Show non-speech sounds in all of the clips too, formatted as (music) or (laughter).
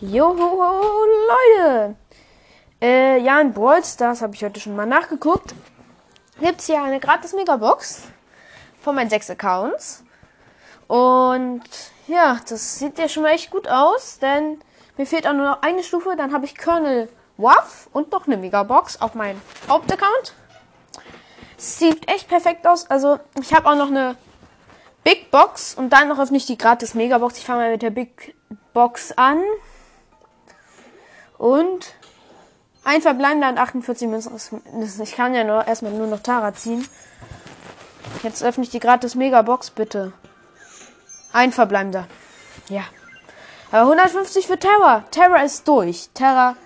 Joho, Leute! Äh, ja, in Brawl Stars habe ich heute schon mal nachgeguckt. Gibt es hier eine gratis Megabox von meinen sechs Accounts. Und ja, das sieht ja schon mal echt gut aus, denn mir fehlt auch nur noch eine Stufe. Dann habe ich Colonel Waff und noch eine Megabox auf meinem Hauptaccount. Sieht echt perfekt aus. Also, ich habe auch noch eine Big Box und dann noch öffne ich die gratis Megabox. Ich fange mal mit der Big Box an. Und ein verbleibender und 48 Münzen. Ich kann ja nur erstmal nur noch Tara ziehen. Jetzt öffne ich die gratis Megabox, bitte. Ein verbleibender. Ja. Aber 150 für Terra. Terra ist durch. Terra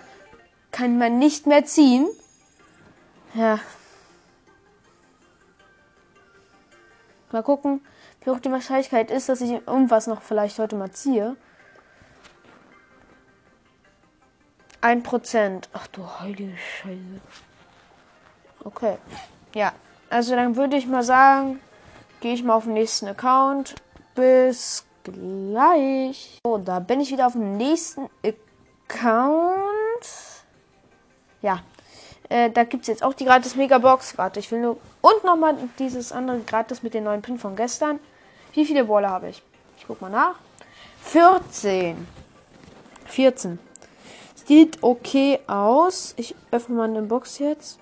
kann man nicht mehr ziehen. Ja. Mal gucken, wie hoch die Wahrscheinlichkeit ist, dass ich irgendwas noch vielleicht heute mal ziehe. Ein Prozent. Ach du heilige Scheiße. Okay. Ja. Also dann würde ich mal sagen, gehe ich mal auf den nächsten Account. Bis gleich. So, da bin ich wieder auf dem nächsten Account. Ja. Äh, da gibt es jetzt auch die gratis Megabox. Warte, ich will nur. Und nochmal dieses andere gratis mit den neuen Pin von gestern. Wie viele Baller habe ich? Ich guck mal nach. 14. 14. Sieht okay aus. Ich öffne mal eine Box jetzt.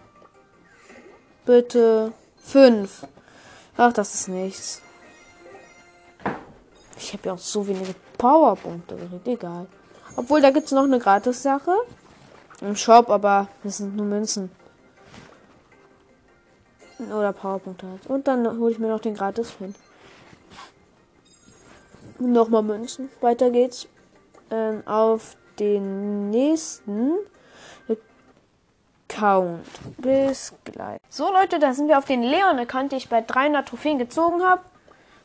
Bitte. 5. Ach, das ist nichts. Ich habe ja auch so wenige Powerpunkte. Egal. Obwohl, da gibt es noch eine Gratis-Sache. Im Shop, aber das sind nur Münzen. Oder Powerpunkte halt. Und dann hole ich mir noch den Gratis-Pin. Nochmal Münzen. Weiter geht's. Ähm, auf den nächsten Account. Bis gleich. So Leute, da sind wir auf den Leon-Account, den ich bei 300 Trophäen gezogen habe.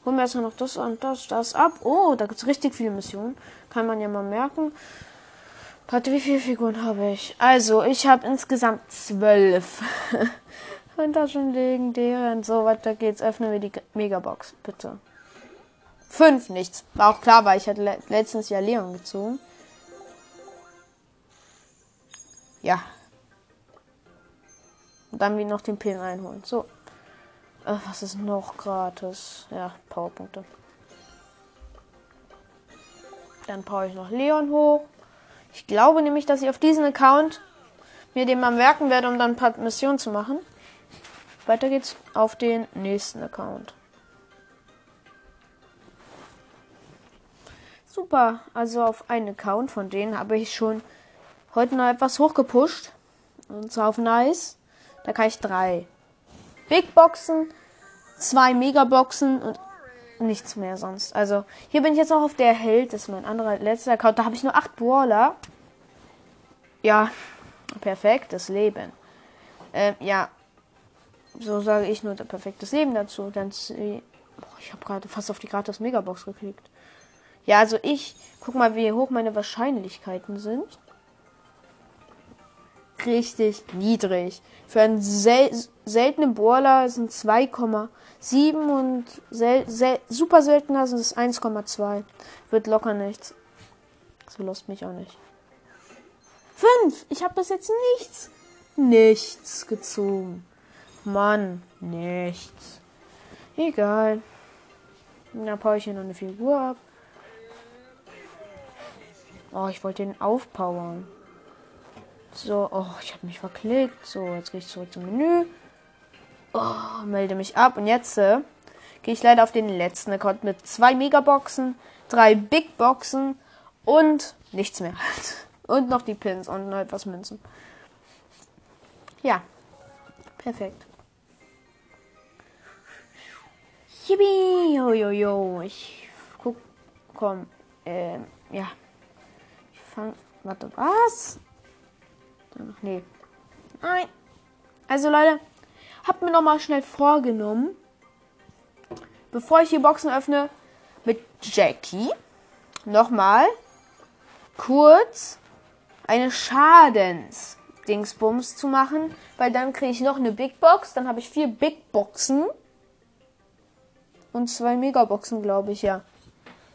Holen wir erstmal noch das und das, das ab. Oh, da gibt es richtig viele Missionen. Kann man ja mal merken. Warte, wie viele Figuren habe ich? Also, ich habe insgesamt zwölf. (laughs) und das schon legendären. So, weiter geht's. Öffnen wir die Megabox, bitte. Fünf, nichts. War auch klar, weil ich hatte letztens ja Leon gezogen. Ja. Und dann wieder noch den Pin einholen. So. Äh, was ist noch gratis? Ja, Powerpunkte. Dann baue ich noch Leon hoch. Ich glaube nämlich, dass ich auf diesen Account mir den mal merken werde, um dann ein paar Missionen zu machen. Weiter geht's auf den nächsten Account. Super, also auf einen Account von denen habe ich schon heute noch etwas hochgepusht. Und zwar auf Nice. Da kann ich drei Big Boxen, zwei Megaboxen und nichts mehr sonst. Also hier bin ich jetzt auch auf der Held. Das ist mein anderer letzter Account. Da habe ich nur acht Brawler. Ja, perfektes Leben. Ähm, ja, so sage ich nur perfektes Leben dazu. Dann boah, ich habe gerade fast auf die gratis Megabox geklickt. Ja, also ich guck mal, wie hoch meine Wahrscheinlichkeiten sind richtig niedrig. Für einen sel seltenen Brawler sind 2,7 und sel sel super seltener sind es 1,2. Wird locker nichts. So lost mich auch nicht. 5. Ich habe bis jetzt nichts. Nichts gezogen. Mann, nichts. Egal. Da baue ich hier noch eine Figur ab. Oh, ich wollte den aufpowern. So, oh, ich habe mich verklickt. So, jetzt gehe ich zurück zum Menü. Oh, melde mich ab. Und jetzt äh, gehe ich leider auf den letzten Account mit zwei Megaboxen, drei Big Boxen und nichts mehr. (laughs) und noch die Pins und noch etwas Münzen. Ja, perfekt. Yippie, yo, yo, yo. Ich guck, komm, ähm, ja. Ich fang, warte, was? Nee. Nein. Also Leute, habt mir noch mal schnell vorgenommen, bevor ich die Boxen öffne, mit Jackie nochmal kurz eine Schadens-Dingsbums zu machen, weil dann kriege ich noch eine Big Box, dann habe ich vier Big Boxen und zwei Megaboxen, glaube ich, ja.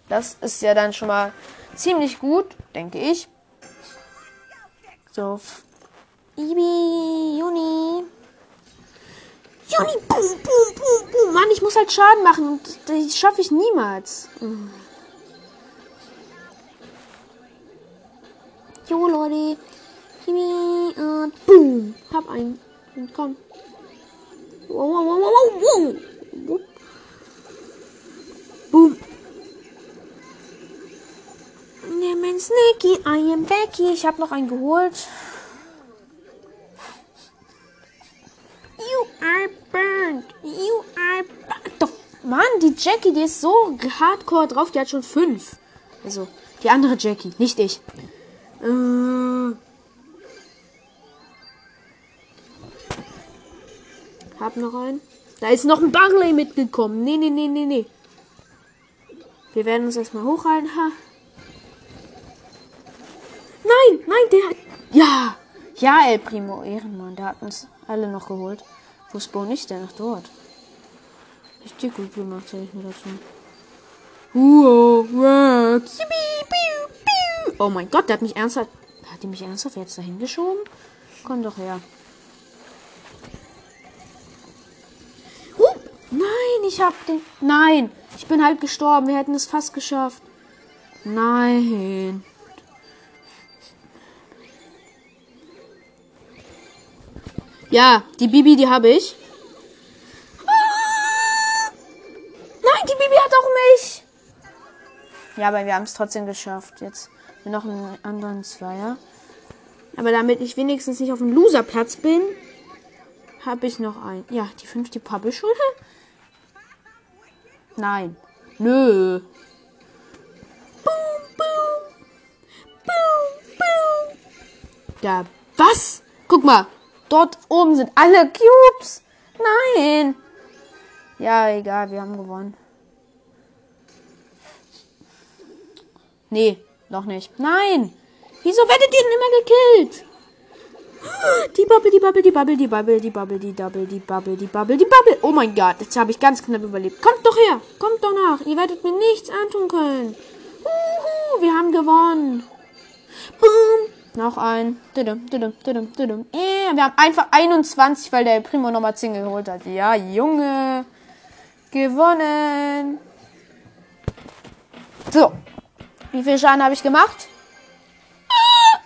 Das ist ja dann schon mal ziemlich gut, denke ich. So. Ibi, Juni. Juni, boom, boom, boom, boom. Mann, ich muss halt Schaden machen das schaffe ich niemals. Jo, Leute. Juni, und boom. Hab einen. Und komm. Wow, wow, wow, wow, wow. Boom. Nimm ein Sneaky, I am Becky. Ich habe noch einen geholt. You are burned. You are burned. Doch, Mann, die Jackie, die ist so hardcore drauf. Die hat schon fünf. Also, die andere Jackie, nicht ich. Äh. Hab noch einen. Da ist noch ein Barley mitgekommen. Nee, nee, nee, nee, nee. Wir werden uns erstmal hochhalten. Ha. Nein, nein, der hat. Ja! Ja, El Primo, Ehrenmann. Der hat uns alle noch geholt. Wo spawn ich denn? Ach, dort. Richtig gut gemacht, sag ich mir dazu. Wow. Oh mein Gott, der hat mich ernsthaft. Hat die mich ernsthaft jetzt dahin geschoben? Komm doch her. Nein, ich hab den. Nein, ich bin halt gestorben. Wir hätten es fast geschafft. Nein. Ja, die Bibi, die habe ich. Nein, die Bibi hat auch mich. Ja, aber wir haben es trotzdem geschafft. Jetzt noch einen anderen Zweier. Aber damit ich wenigstens nicht auf dem Loserplatz bin, habe ich noch ein. Ja, die fünfte Pappelschule? Nein. Nö. Boom, boom. Boom, boom. Ja, was? Guck mal. Dort oben sind alle Cubes. Nein. Ja, egal, wir haben gewonnen. Nee, noch nicht. Nein. Wieso werdet ihr denn immer gekillt? Die Bubble, die Bubble, die Bubble, die Bubble, die Bubble, die Bubble, die Bubble, die Bubble, die Bubble. Oh mein Gott, jetzt habe ich ganz knapp überlebt. Kommt doch her, kommt doch nach. Ihr werdet mir nichts antun können. Uhu, wir haben gewonnen. Boom. Noch ein. Dudum. Äh, wir haben einfach 21, weil der Primo Nummer 10 geholt hat. Ja, Junge. Gewonnen. So. Wie viel Schaden habe ich gemacht? Ah,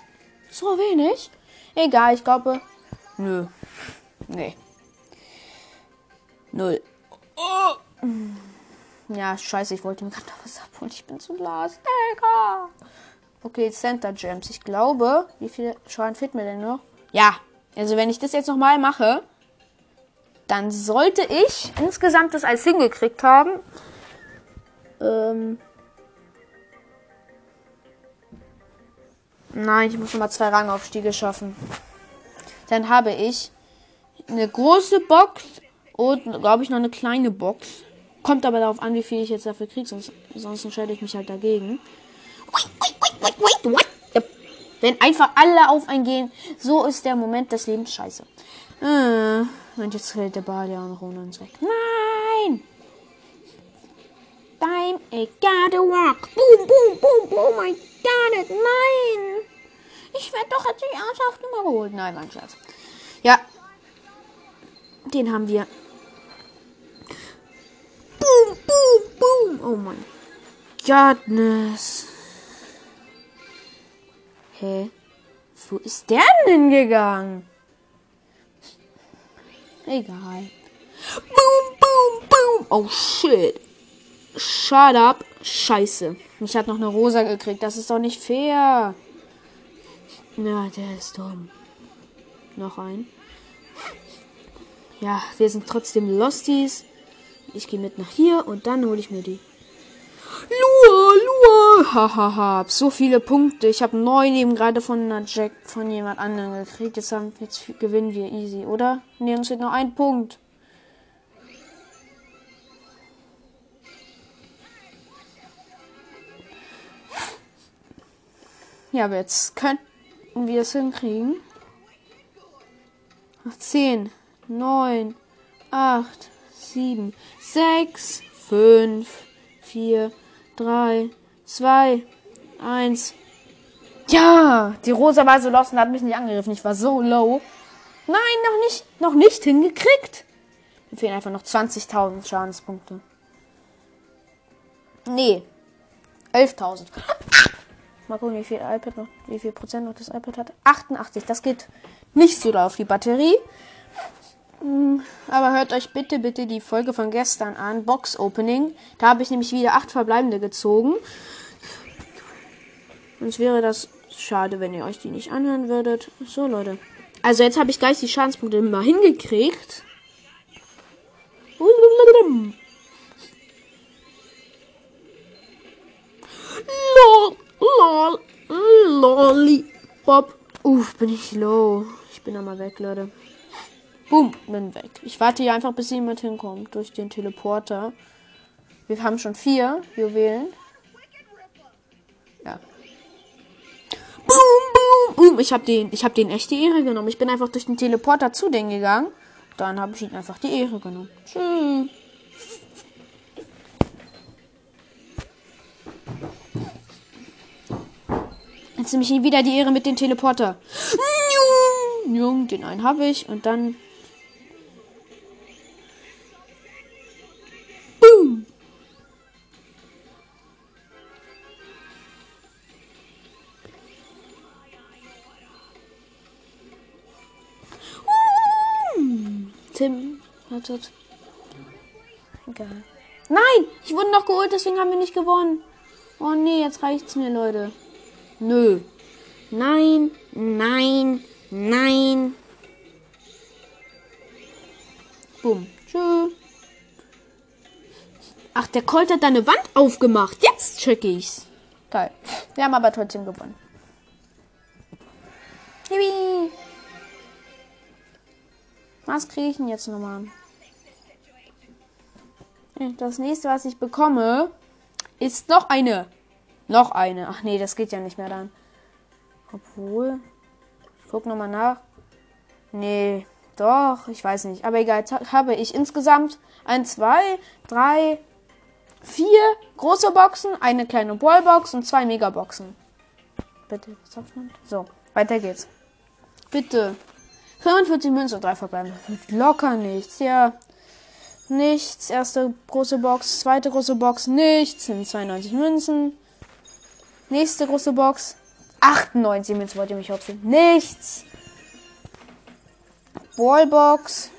so wenig. Egal, ich glaube. Nö. Nee. Null. Oh. Ja, scheiße, ich wollte mir gerade noch was abholen. Ich bin zu last. Digga. Okay, Center Gems. Ich glaube, wie viel Schaden fehlt mir denn noch? Ja, also wenn ich das jetzt nochmal mache, dann sollte ich insgesamt das alles hingekriegt haben. Ähm Nein, ich muss nochmal zwei Rangaufstiege schaffen. Dann habe ich eine große Box und, glaube ich, noch eine kleine Box. Kommt aber darauf an, wie viel ich jetzt dafür kriege, sonst, sonst entscheide ich mich halt dagegen. Wenn einfach alle auf einen gehen, so ist der Moment des Lebens scheiße. Äh, und jetzt fällt der ja noch uns weg. Nein! Time, I gotta walk. Boom, boom, boom, boom, I got it. Nein! Ich werde doch jetzt die ernsthaft Nummer geholt. Nein, mein Schatz. Ja. Den haben wir. Boom, boom, boom. Oh mein Gottness. Hä? Wo ist der denn gegangen? Egal. Boom, boom, boom. Oh shit. Shut up. Scheiße. Ich habe noch eine Rosa gekriegt. Das ist doch nicht fair. Na, der ist dumm. Noch ein. Ja, wir sind trotzdem Losties. Ich gehe mit nach hier und dann hole ich mir die Lua, Lua. Hahaha. Ha. So viele Punkte. Ich habe neun eben gerade von einer Jack von jemand anderem gekriegt. Jetzt, haben, jetzt gewinnen wir easy, oder? Ne, uns fehlt noch ein Punkt. Ja, aber jetzt könnten wir es hinkriegen. 10, 9, 8, 7, 6, 5, 4, 3, 2, 1. Ja, die Rosa war so lost und hat mich nicht angegriffen. Ich war so low. Nein, noch nicht, noch nicht hingekriegt. Mir fehlen einfach noch 20.000 Schadenspunkte. Nee. 11.000. Mal gucken, wie viel iPad noch, wie viel Prozent noch das iPad hat. 88. Das geht nicht so auf die Batterie. Hm, aber hört euch bitte, bitte die Folge von gestern an. Box Opening. Da habe ich nämlich wieder acht verbleibende gezogen. Sonst wäre das schade, wenn ihr euch die nicht anhören würdet. So, Leute. Also jetzt habe ich gleich die Schadenspunkte mal hingekriegt. Lol, lol, lollipop. Uff, bin ich low. Ich bin einmal weg, Leute. Boom, bin weg. Ich warte hier einfach, bis jemand hinkommt durch den Teleporter. Wir haben schon vier Juwelen. Ja. Boom, boom, boom. Ich habe den, hab den echt die Ehre genommen. Ich bin einfach durch den Teleporter zu denen gegangen. Dann habe ich ihnen einfach die Ehre genommen. Tschüss. Jetzt nehme ich ihn wieder die Ehre mit dem Teleporter. Jung, den einen habe ich. Und dann. Wartet. Egal. Nein! Ich wurde noch geholt, deswegen haben wir nicht gewonnen. Oh nee, jetzt reicht's mir, Leute. Nö. Nein, nein, nein. Bumm. Tschö. Ach, der Colt hat da eine Wand aufgemacht. Jetzt check ich's. Geil. Wir haben aber trotzdem gewonnen. Yippie. Was kriege ich denn jetzt nochmal? Das nächste, was ich bekomme, ist noch eine. Noch eine. Ach nee, das geht ja nicht mehr dann. Obwohl. Ich guck nochmal nach. Nee, doch, ich weiß nicht. Aber egal, habe ich insgesamt ein, zwei, drei, vier große Boxen, eine kleine Ballbox und zwei Megaboxen. Bitte, So, weiter geht's. Bitte. 45 Münzen und drei verbleiben. Locker nichts, ja. Nichts. Erste große Box, zweite große Box, nichts. Sind 92 Münzen. Nächste große Box. 98 Münzen wollt ihr mich hopsen. Nichts. Ballbox.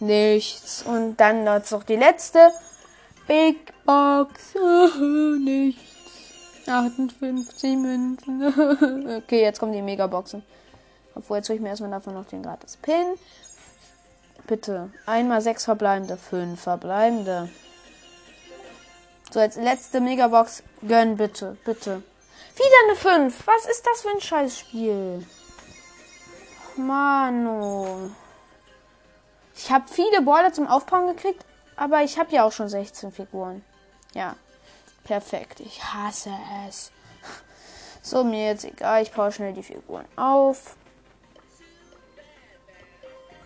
Nichts. Und dann noch die letzte. Big Box. (laughs) nichts. 58 Münzen. (laughs) okay, jetzt kommen die Megaboxen. Obwohl, jetzt hole ich mir erstmal davon noch den gratis Pin. Bitte. Einmal sechs verbleibende. Fünf verbleibende. So, jetzt letzte Megabox. Gönn bitte. Bitte. Wieder eine 5. Was ist das für ein Scheißspiel? Mano. Ich habe viele Border zum Aufbauen gekriegt, aber ich habe ja auch schon 16 Figuren. Ja. Perfekt. Ich hasse es. So, mir jetzt egal. Ich baue schnell die Figuren auf.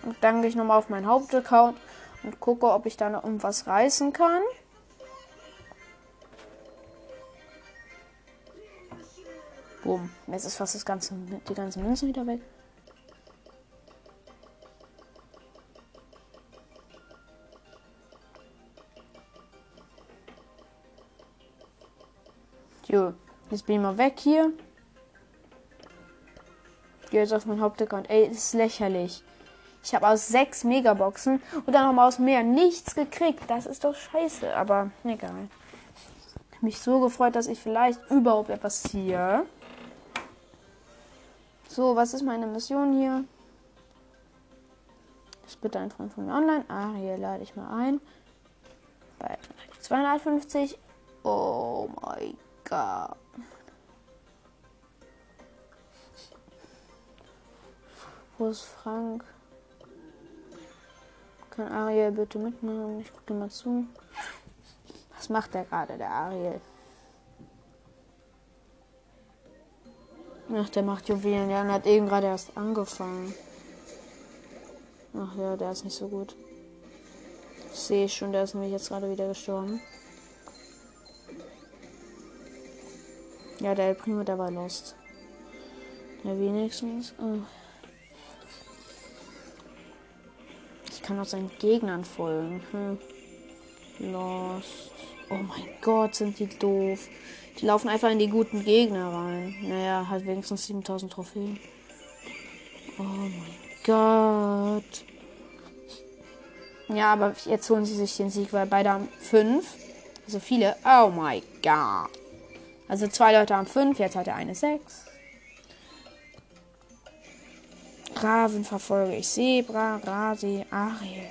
Und dann gehe ich nochmal auf meinen Hauptaccount und gucke, ob ich da noch irgendwas reißen kann. Boom. Jetzt ist fast das ganze, die ganzen Münzen wieder weg. Jo, jetzt bin ich mal weg hier. Gehe jetzt auf meinen Hauptaccount. Ey, ist lächerlich. Ich habe aus sechs Megaboxen und dann nochmal aus mehr nichts gekriegt. Das ist doch scheiße, aber egal. Mich so gefreut, dass ich vielleicht überhaupt etwas ziehe. So, was ist meine Mission hier? Ist bitte ein Freund von mir online. Ah, hier lade ich mal ein. Bei 250. Oh mein Gott. Wo ist Frank? Kann Ariel bitte mitmachen? Ich gucke mal zu. Was macht der gerade, der Ariel? Ach, der macht Juwelen. Ja, und hat eben gerade erst angefangen. Ach ja, der ist nicht so gut. Ich sehe schon, der ist nämlich jetzt gerade wieder gestorben. Ja, der Primo, der war lost. Ja, wenigstens. Oh. Kann auch seinen Gegnern folgen. Hm. Lost. Oh mein Gott, sind die doof. Die laufen einfach in die guten Gegner rein. Naja, halt wenigstens 7000 Trophäen. Oh mein Gott. Ja, aber jetzt holen sie sich den Sieg, weil beide haben 5. Also viele. Oh mein Gott. Also zwei Leute haben 5, jetzt hat er eine 6. Raven verfolge ich. Zebra, Rasi, Ariel.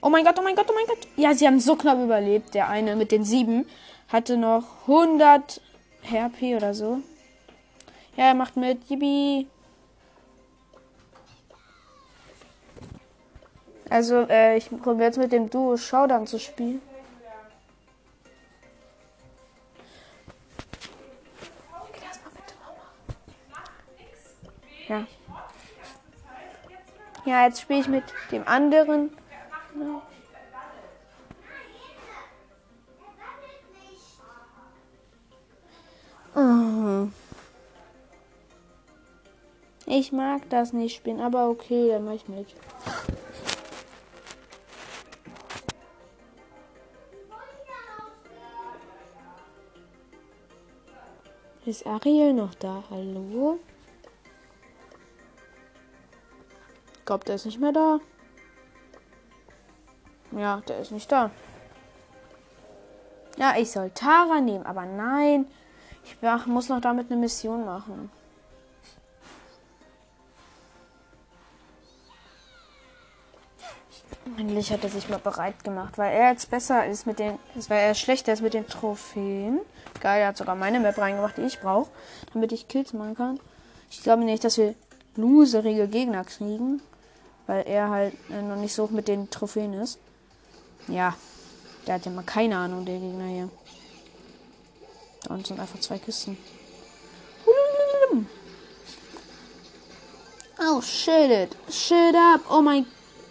Oh mein Gott, oh mein Gott, oh mein Gott. Ja, sie haben so knapp überlebt. Der eine mit den 7 hatte noch 100 HP oder so. Ja, er macht mit. Yippie. Also, äh, ich probiere jetzt mit dem Duo Showdown zu spielen. Ja, jetzt spiele ich mit dem anderen. Ich mag das nicht spielen, aber okay, dann mach ich mit. Ist Ariel noch da? Hallo? Ich glaube, der ist nicht mehr da. Ja, der ist nicht da. Ja, ich soll Tara nehmen, aber nein. Ich muss noch damit eine Mission machen. Endlich hat er sich mal bereit gemacht, weil er jetzt besser ist mit den, weil er schlechter ist mit den Trophäen. Geil, er hat sogar meine Map reingemacht, die ich brauche, damit ich Kills machen kann. Ich glaube nicht, dass wir loserige Gegner kriegen, weil er halt äh, noch nicht so mit den Trophäen ist. Ja, der hat ja mal keine Ahnung, der Gegner hier. Da unten sind einfach zwei Kisten. Oh shit, shit up, oh mein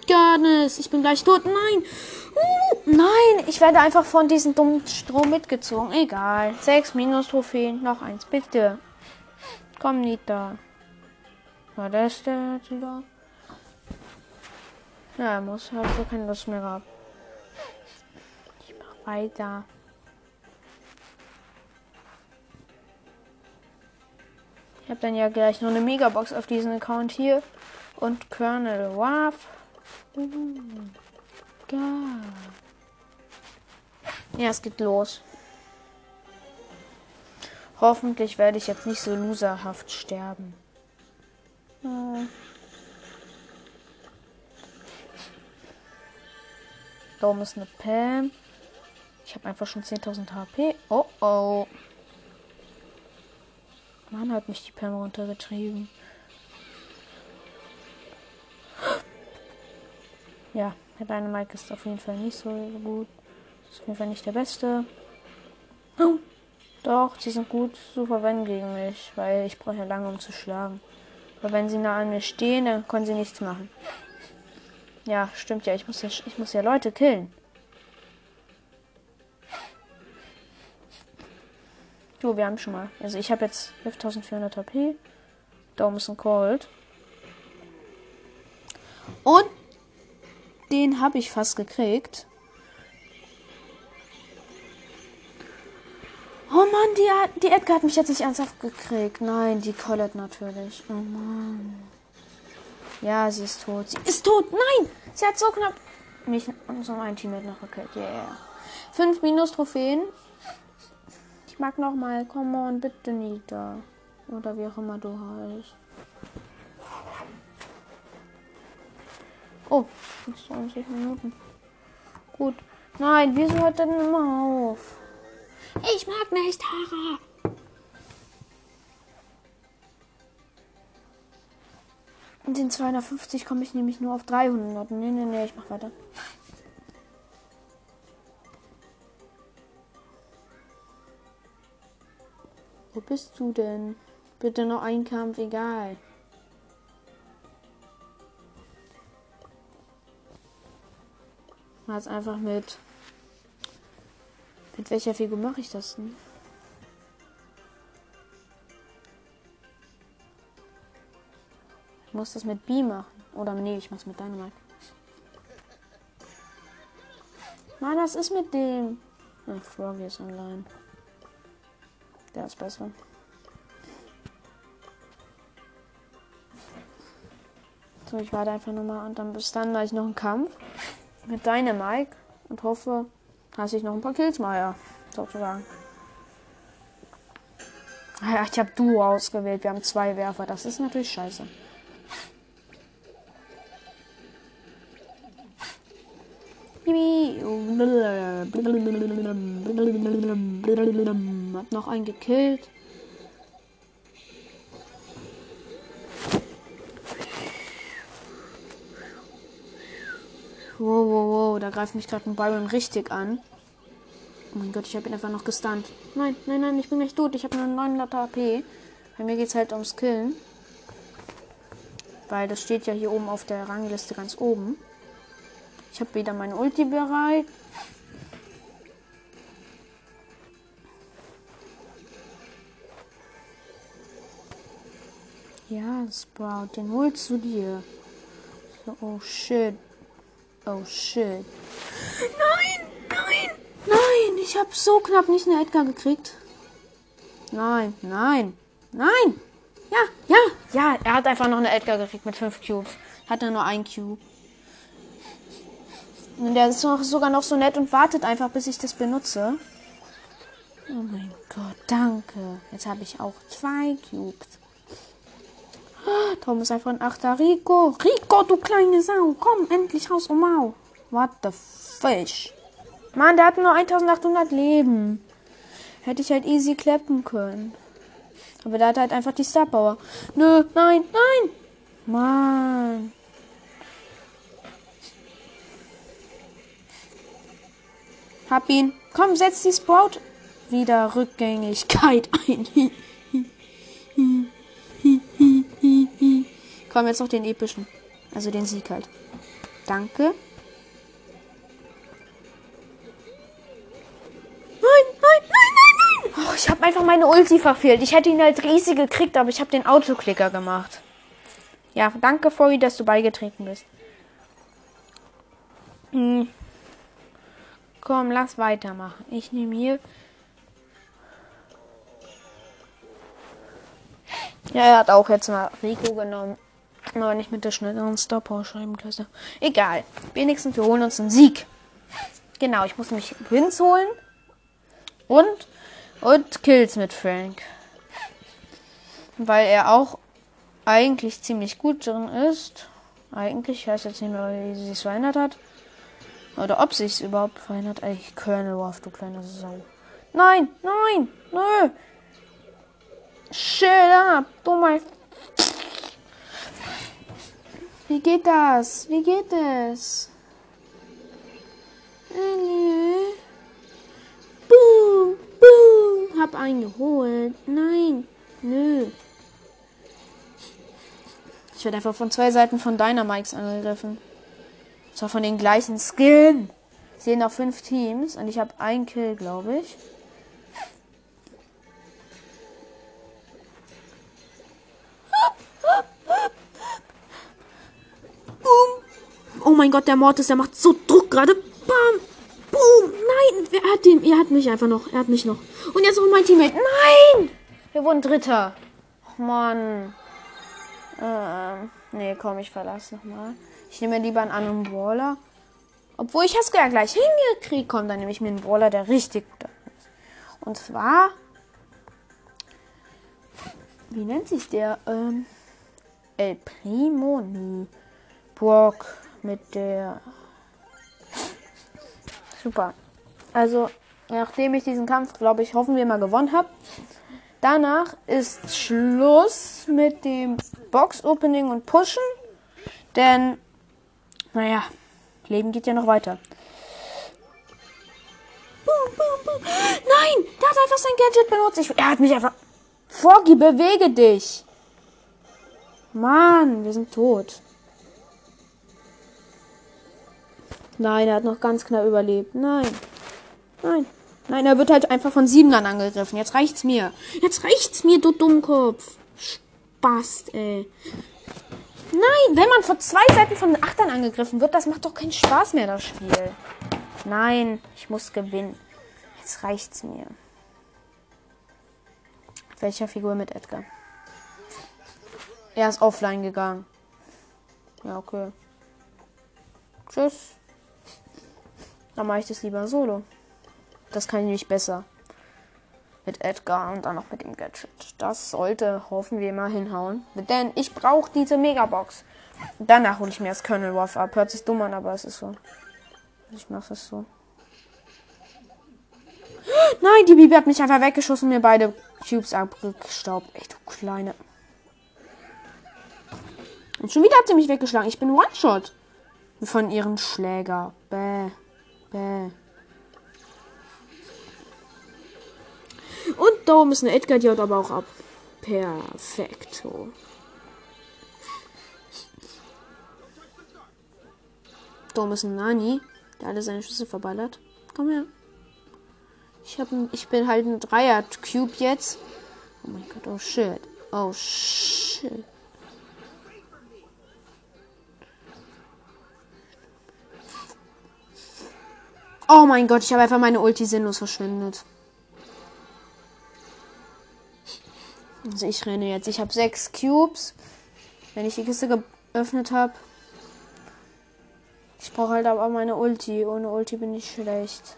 Goodness, ich bin gleich tot. Nein. Uh, nein, ich werde einfach von diesem dummen Strom mitgezogen. Egal. Sechs Minus-Trophäen. Noch eins, bitte. Komm, Nita. War das der da? Ja, muss. Hat so keine Lust mehr gehabt. Ich mach weiter. Ich habe dann ja gleich noch eine Megabox auf diesen Account hier. Und Colonel Waff. Ja, es geht los. Hoffentlich werde ich jetzt nicht so loserhaft sterben. Äh. Da oben ist eine Pam. Ich habe einfach schon 10.000 HP. Oh oh. Mann, hat mich die Pam runtergetrieben. Ja, der Dynamite ist auf jeden Fall nicht so gut. Ist auf jeden Fall nicht der beste. Doch, sie sind gut zu verwenden gegen mich, weil ich brauche ja lange, um zu schlagen. Aber wenn sie nah an mir stehen, dann können sie nichts machen. Ja, stimmt ja. Ich muss ja, ich muss ja Leute killen. So, wir haben schon mal. Also ich habe jetzt 5400 HP. Da oben ist ein Cold. Und den habe ich fast gekriegt. Oh Mann, die, die Edgar hat mich jetzt nicht ernsthaft gekriegt. Nein, die Colette natürlich. Oh Mann. Ja, sie ist tot. Sie ist tot. Nein! Sie hat so knapp mich und so ein Teammate noch gekillt. Yeah. Fünf Minus-Trophäen. Ich mag noch mal. Come on, bitte, Nita. Oder wie auch immer du heißt. Oh, 20 Minuten. Gut. Nein, wieso hört denn immer auf? Ich mag nicht Tara. In den 250 komme ich nämlich nur auf 300. Nee, nee, nee, ich mach weiter. Wo bist du denn? Bitte noch ein Kampf, egal. Mal einfach mit. Mit welcher Figur mache ich das denn? Ich muss das mit B machen. Oder nee, ich mach's mit Dynamite. Mann, was ist mit dem? Ach, Froggy ist online. Der ist besser. So, ich warte einfach nochmal und dann bis dann mache ich noch einen Kampf mit Dynamite und hoffe, dass ich noch ein paar Kills mache, ja, sozusagen. Ah ja, ich habe Duo ausgewählt. Wir haben zwei Werfer. Das ist natürlich scheiße. Hab noch einen gekillt. Wow, wow, wow, da greift mich gerade ein Byron richtig an. Oh mein Gott, ich habe ihn einfach noch gestunt. Nein, nein, nein, ich bin nicht tot. Ich habe nur 900 AP. Bei mir geht es halt ums Killen. Weil das steht ja hier oben auf der Rangliste ganz oben. Ich habe wieder meine Ulti bereit. Ja, Sprout, den holst du dir. So, oh shit. Oh shit. Nein, nein, nein. Ich habe so knapp nicht eine Edgar gekriegt. Nein, nein, nein. Ja, ja, ja. Er hat einfach noch eine Edgar gekriegt mit 5 Cubes. Hat er nur ein Cube. Und der ist noch, sogar noch so nett und wartet einfach, bis ich das benutze. Oh mein Gott, danke. Jetzt habe ich auch zwei Cubes. Tom ist einfach ein Achter. Rico, Rico, du kleine Sau. Komm, endlich raus, Mau. What the fish? Mann, der hat nur 1800 Leben. Hätte ich halt easy klappen können. Aber der hat halt einfach die Star Power. Nö, nein, nein. Mann. Hab ihn. Komm, setz die Sprout wieder Rückgängigkeit ein. (laughs) Komm, jetzt noch den epischen. Also den Sieg halt. Danke. Nein, nein, nein, nein, nein. Oh, ich habe einfach meine Ulti verfehlt. Ich hätte ihn halt riesig gekriegt, aber ich habe den Autoklicker gemacht. Ja, danke, Fori, dass du beigetreten bist. Hm. Komm, lass weitermachen. Ich nehme hier. Ja, er hat auch jetzt mal Rico genommen. Aber nicht mit der schnelleren Star Power Scheibenklasse. Egal. Wenigstens wir holen uns einen Sieg. Genau, ich muss mich Wins holen. Und, und Kills mit Frank. Weil er auch eigentlich ziemlich gut drin ist. Eigentlich, ich weiß jetzt nicht mehr, wie sie es verändert hat. Oder ob sich es überhaupt verändert. Ey, Colonel Wolf, du kleine Sau. Nein, nein, nö. Shut up, du mein. Wie geht das? Wie geht es? Boom, boom. Hab einen geholt. Nein, nö. Ich werde einfach von zwei Seiten von Dynamics angegriffen. Zwar von den gleichen Skin. Sehen noch fünf Teams und ich habe einen Kill, glaube ich. Mein Gott, der Mortis, der macht so Druck gerade. Bam! Boom! Nein! Wer hat den? Er hat mich einfach noch. Er hat mich noch. Und jetzt noch mein Teammate. Nein! Wir wurden Dritter. Oh Mann. Ähm, nee, komm, ich verlasse nochmal. Ich nehme lieber einen anderen Brawler. Obwohl ich es ja gleich hingekriegt. Komm, dann nehme ich mir einen Brawler, der richtig gut ist. Und zwar. Wie nennt sich der? Ähm, El Primo? Nö. Brock mit der. Super. Also, nachdem ich diesen Kampf, glaube ich, hoffen wir mal gewonnen habe. Danach ist Schluss mit dem Box-Opening und Pushen. Denn naja, Leben geht ja noch weiter. Boom, boom, boom. Nein, der hat einfach sein Gadget benutzt. Ich, er hat mich einfach. Froggy, bewege dich. Mann, wir sind tot. Nein, er hat noch ganz knapp überlebt. Nein. Nein. Nein, er wird halt einfach von Siebenern angegriffen. Jetzt reicht's mir. Jetzt reicht's mir, du Dummkopf. Spaß, ey. Nein, wenn man von zwei Seiten von Achtern angegriffen wird, das macht doch keinen Spaß mehr, das Spiel. Nein, ich muss gewinnen. Jetzt reicht's mir. Welcher Figur mit Edgar? Er ist offline gegangen. Ja, okay. Tschüss. Dann mache ich das lieber solo. Das kann ich nämlich besser. Mit Edgar und dann noch mit dem Gadget. Das sollte, hoffen wir mal, hinhauen. Denn ich brauche diese Megabox. Danach hole ich mir das Colonel Waff ab. Hört sich dumm an, aber es ist so. Ich mache es so. Nein, die Bibi hat mich einfach weggeschossen und mir beide Cubes abgestaubt. Ey, du kleine. Und schon wieder hat sie mich weggeschlagen. Ich bin One-Shot. Von ihren Schläger. Bäh. Bäh. Und da oben ist eine Edgar, die haut aber auch ab. Perfekto. Da oben ist ein Nani, der alle seine Schüsse verballert. Komm her. Ich, hab ich bin halt ein Dreier-Cube jetzt. Oh mein Gott, oh shit. Oh shit. Oh mein Gott, ich habe einfach meine Ulti sinnlos verschwendet. Also ich renne jetzt. Ich habe sechs Cubes. Wenn ich die Kiste geöffnet habe. Ich brauche halt aber meine Ulti. Ohne Ulti bin ich schlecht.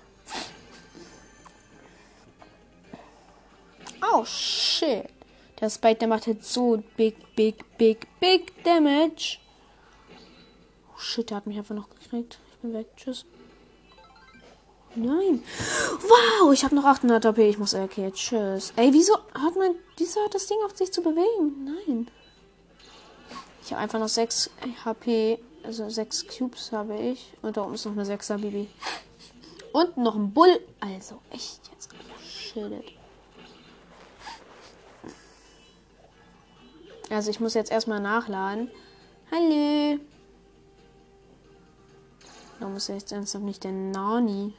Oh shit. Der Spike, der macht jetzt so big, big, big, big Damage. Oh shit, der hat mich einfach noch gekriegt. Ich bin weg. Tschüss. Nein. Wow, ich habe noch 800 AP. Ich muss okay, tschüss. Ey, wieso hat man wieso hat das Ding auf sich zu bewegen? Nein. Ich habe einfach noch 6 HP, also 6 Cubes habe ich und da oben ist noch eine 6er Bibi. Und noch ein Bull. Also echt jetzt. Shit. Also ich muss jetzt erstmal nachladen. Hallo. Da muss jetzt ernsthaft nicht der Nani.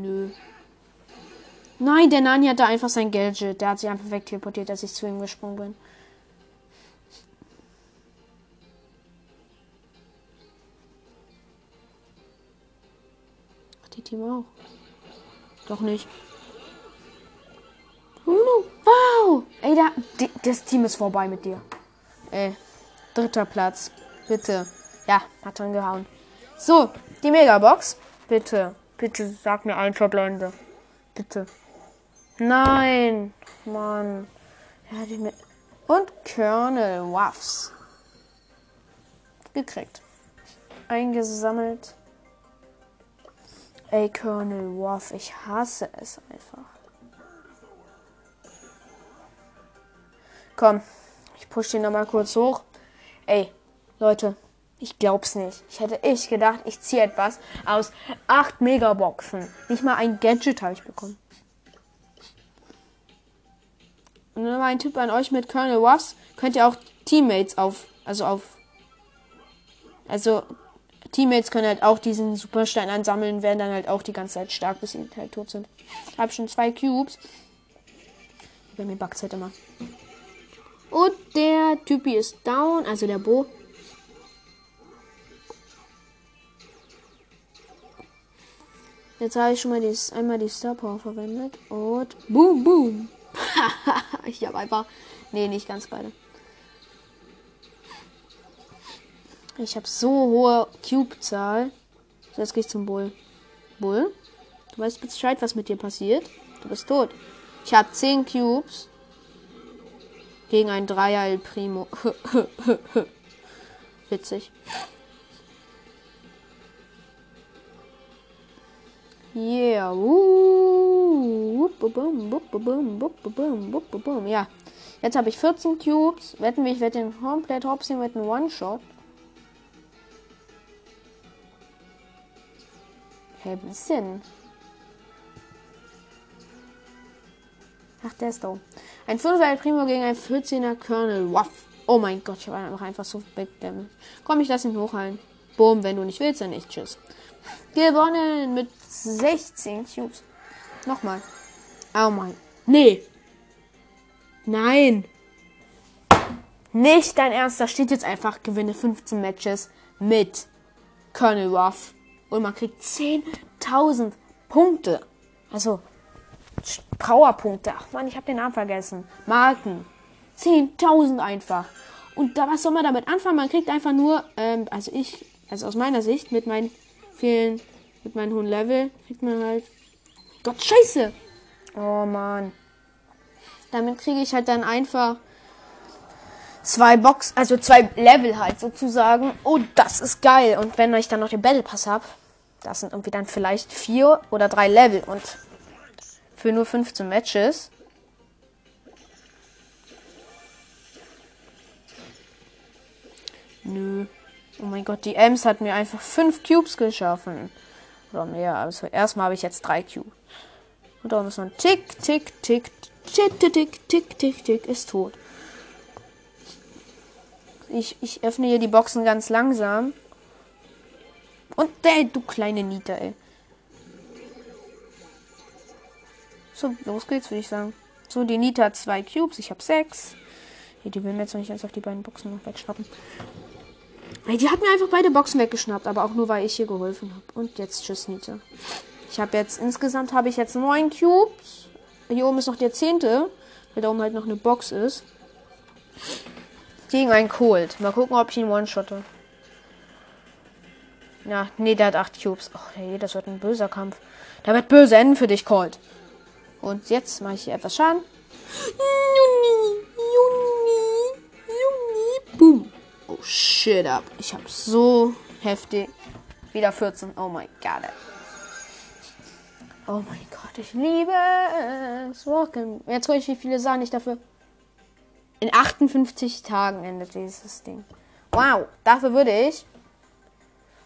Nö. Nein, der Nani hatte einfach sein Gadget. Der hat sich einfach wegteleportiert, als ich zu ihm gesprungen bin. Ach, die Team auch. Doch nicht. Wow! Ey, da, die, das Team ist vorbei mit dir. Ey, dritter Platz. Bitte. Ja, hat schon gehauen. So, die Megabox. Bitte. Bitte sag mir ein Verblende. Bitte. Nein. Mann. Ja, die mit Und Colonel Waffs. Gekriegt. Eingesammelt. Ey, Colonel Waff, ich hasse es einfach. Komm, ich push den nochmal kurz hoch. Ey, Leute, ich glaub's nicht. Ich hätte ich gedacht, ich ziehe etwas aus acht Megaboxen. Nicht mal ein Gadget habe ich bekommen. Und nur mein Tipp an euch mit Colonel Ruffs, könnt ihr auch Teammates auf, also auf, also Teammates können halt auch diesen Superstein ansammeln, werden dann halt auch die ganze Zeit stark, bis sie halt tot sind. Ich habe schon zwei Cubes. Bei mir backt halt immer. Und der Typi ist down, also der Bo. Jetzt habe ich schon mal dies, einmal die Star Power verwendet. Und boom, boom. (laughs) ich habe einfach. Nee, nicht ganz beide. Ich habe so hohe Cube-Zahl. So, jetzt gehe ich zum Bull. Bull? Du weißt Bescheid, was mit dir passiert. Du bist tot. Ich habe 10 Cubes. Gegen ein Dreier El Primo. (laughs) Witzig. Yeah. Ja. Jetzt habe ich 14 Cubes. Wetten wir, ich werde den komplett hopsy mit einem One-Shot. Hey, bisschen. Ach, der ist da. Ein 5er Primo gegen ein 14er Colonel. Waff. Oh mein Gott, ich habe einfach, so Big Damage. Komm, ich lass ihn hochheilen. Boom, wenn du nicht willst, dann nicht. Tschüss. Gewonnen mit 16 Cubes. Nochmal. Oh mein. Nee. Nein. Nicht dein Ernst. Da steht jetzt einfach, gewinne 15 Matches mit Colonel Ruff. Und man kriegt 10.000 Punkte. Also, Powerpunkte. Ach man, ich habe den Namen vergessen. Marken. 10.000 einfach. Und da, was soll man damit anfangen? Man kriegt einfach nur, ähm, also ich, also aus meiner Sicht, mit meinen vielen, mit meinen hohen Level, kriegt man halt. Gott, scheiße! Oh man. Damit kriege ich halt dann einfach zwei Box, also zwei Level halt sozusagen. Oh, das ist geil. Und wenn ich dann noch den Battle Pass habe, das sind irgendwie dann vielleicht vier oder drei Level und für nur 15 Matches. Nö. Oh mein Gott, die Ems hat mir einfach fünf Cubes geschaffen. Oder mehr. Also erstmal habe ich jetzt drei Cubes. Und da ist ein Tick, Tick, Tick, Tick, Tick, Tick, Tick, Tick, Tick, ist tot. Ich, ich öffne hier die Boxen ganz langsam. Und der, du kleine Nieter, ey. So, los geht's, würde ich sagen. So, die Nita hat zwei Cubes, ich habe sechs. Die will mir jetzt noch nicht ganz auf die beiden Boxen noch wegschnappen. Hey, die hat mir einfach beide Boxen weggeschnappt, aber auch nur, weil ich hier geholfen habe. Und jetzt tschüss, Nita. Ich habe jetzt, insgesamt habe ich jetzt neun Cubes. Hier oben ist noch der zehnte, weil da oben halt noch eine Box ist. Gegen einen Cold. Mal gucken, ob ich ihn one-shotte. Ja, nee, der hat 8 Cubes. Ach, hey, das wird ein böser Kampf. Der wird böse enden für dich, Cold. Und jetzt mache ich hier etwas Schaden. Juni, Juni, shit up. Ich habe so heftig. Wieder 14. Oh mein Gott. Oh mein Gott, ich liebe es. Walken. Jetzt gucke ich, wie viele Sachen ich dafür. In 58 Tagen endet dieses Ding. Wow, dafür würde ich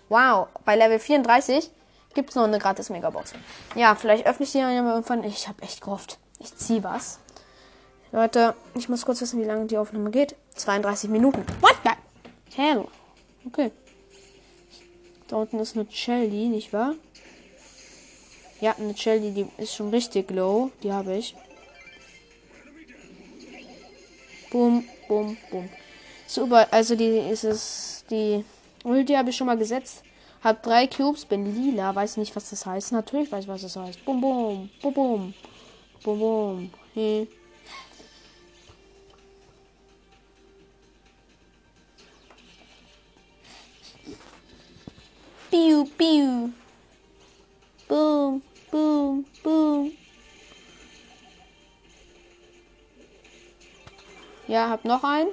Wow, bei Level 34 gibt es noch eine gratis Megabox. Ja, vielleicht öffne ich die ja irgendwann. Ich habe echt gehofft. Ich ziehe was. Leute, ich muss kurz wissen, wie lange die Aufnahme geht. 32 Minuten. What the hell? Okay. Da unten ist eine Shelly, nicht wahr? Ja, eine Shelly, die ist schon richtig low. Die habe ich. Boom, boom, boom. Super, also die ist es, die Ulti habe ich schon mal gesetzt. Hab drei Cubes, bin lila, weiß nicht, was das heißt. Natürlich weiß ich, was das heißt. Bum, bum, bum, bum, bum, bum. Hey. Piu, piu. Boom, boom, boom. Ja, hab noch einen.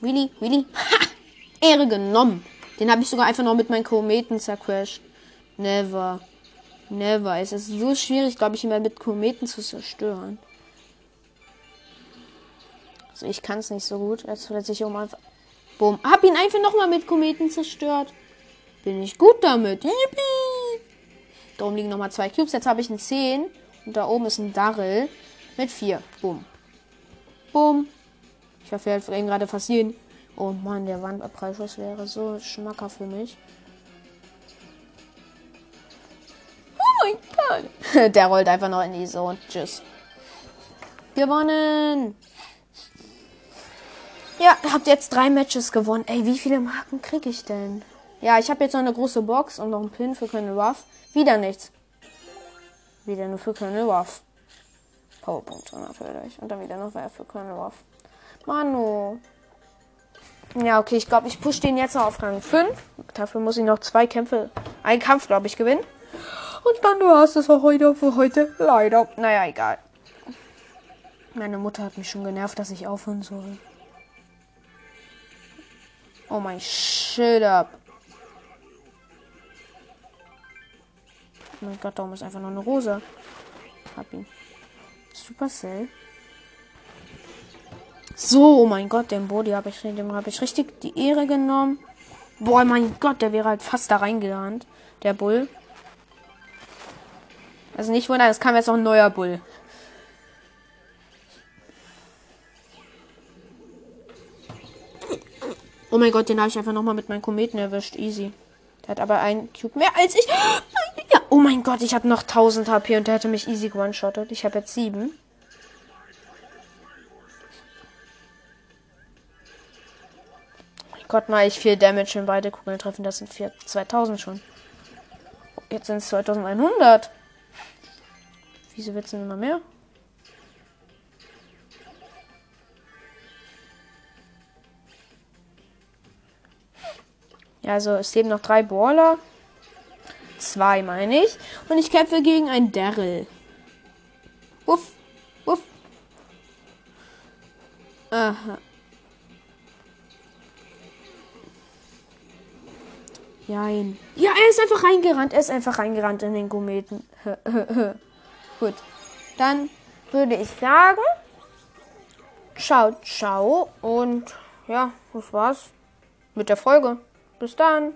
Really? Really? Ha! Ehre genommen. Den habe ich sogar einfach noch mit meinen Kometen zercrashed. Never. Never. Es ist so schwierig, glaube ich, immer mit Kometen zu zerstören. Ich kann es nicht so gut. Jetzt verletze ich um einfach. Boom. Hab ihn einfach nochmal mit Kometen zerstört. Bin ich gut damit. Yippie. Da oben liegen nochmal zwei Cubes. Jetzt habe ich einen 10. Und da oben ist ein Darrell mit 4. Boom. Boom. Ich hoffe, halt ihn gerade fast jeden. Oh Mann, der Wandabprallschuss wäre so schmacker für mich. Oh mein Gott. (laughs) Der rollt einfach noch in die Zone. Tschüss. Gewonnen. Ja, habt jetzt drei Matches gewonnen. Ey, wie viele Marken kriege ich denn? Ja, ich habe jetzt noch eine große Box und noch einen Pin für Colonel Ruff. Wieder nichts. Wieder nur für Colonel Ruff. Powerpunkt natürlich. Und dann wieder noch wer für Colonel Ruff. Manu. Ja, okay, ich glaube, ich push den jetzt noch auf Rang 5. Dafür muss ich noch zwei Kämpfe, einen Kampf, glaube ich, gewinnen. Und dann war es das für heute, für heute. Leider. Naja, egal. Meine Mutter hat mich schon genervt, dass ich aufhören soll. Oh mein Shit up. Oh mein Gott, darum ist einfach noch eine Rosa. Hab ihn. Supercell. So, oh mein Gott, den Body habe ich, habe ich richtig die Ehre genommen. Boah, mein Gott, der wäre halt fast da reingerannt. Der Bull. Also nicht wundern, es kam jetzt noch ein neuer Bull. Oh mein Gott, den habe ich einfach nochmal mit meinen Kometen erwischt. Easy. Der hat aber einen Cube mehr als ich. Ja, Oh mein Gott, ich habe noch 1000 HP und der hätte mich easy one-shottet. Ich habe jetzt 7. Oh mein Gott, mal ich viel Damage in beide Kugeln treffen. Das sind 4, 2000 schon. Jetzt sind es 2100. Wieso wird es denn immer mehr? Also es leben noch drei Brawler. Zwei, meine ich. Und ich kämpfe gegen einen Daryl. Wuff. Wuff. Aha. Nein. Ja, er ist einfach reingerannt. Er ist einfach reingerannt in den Kometen. (laughs) Gut. Dann würde ich sagen, ciao, ciao. Und ja, das war's mit der Folge. Bis dann.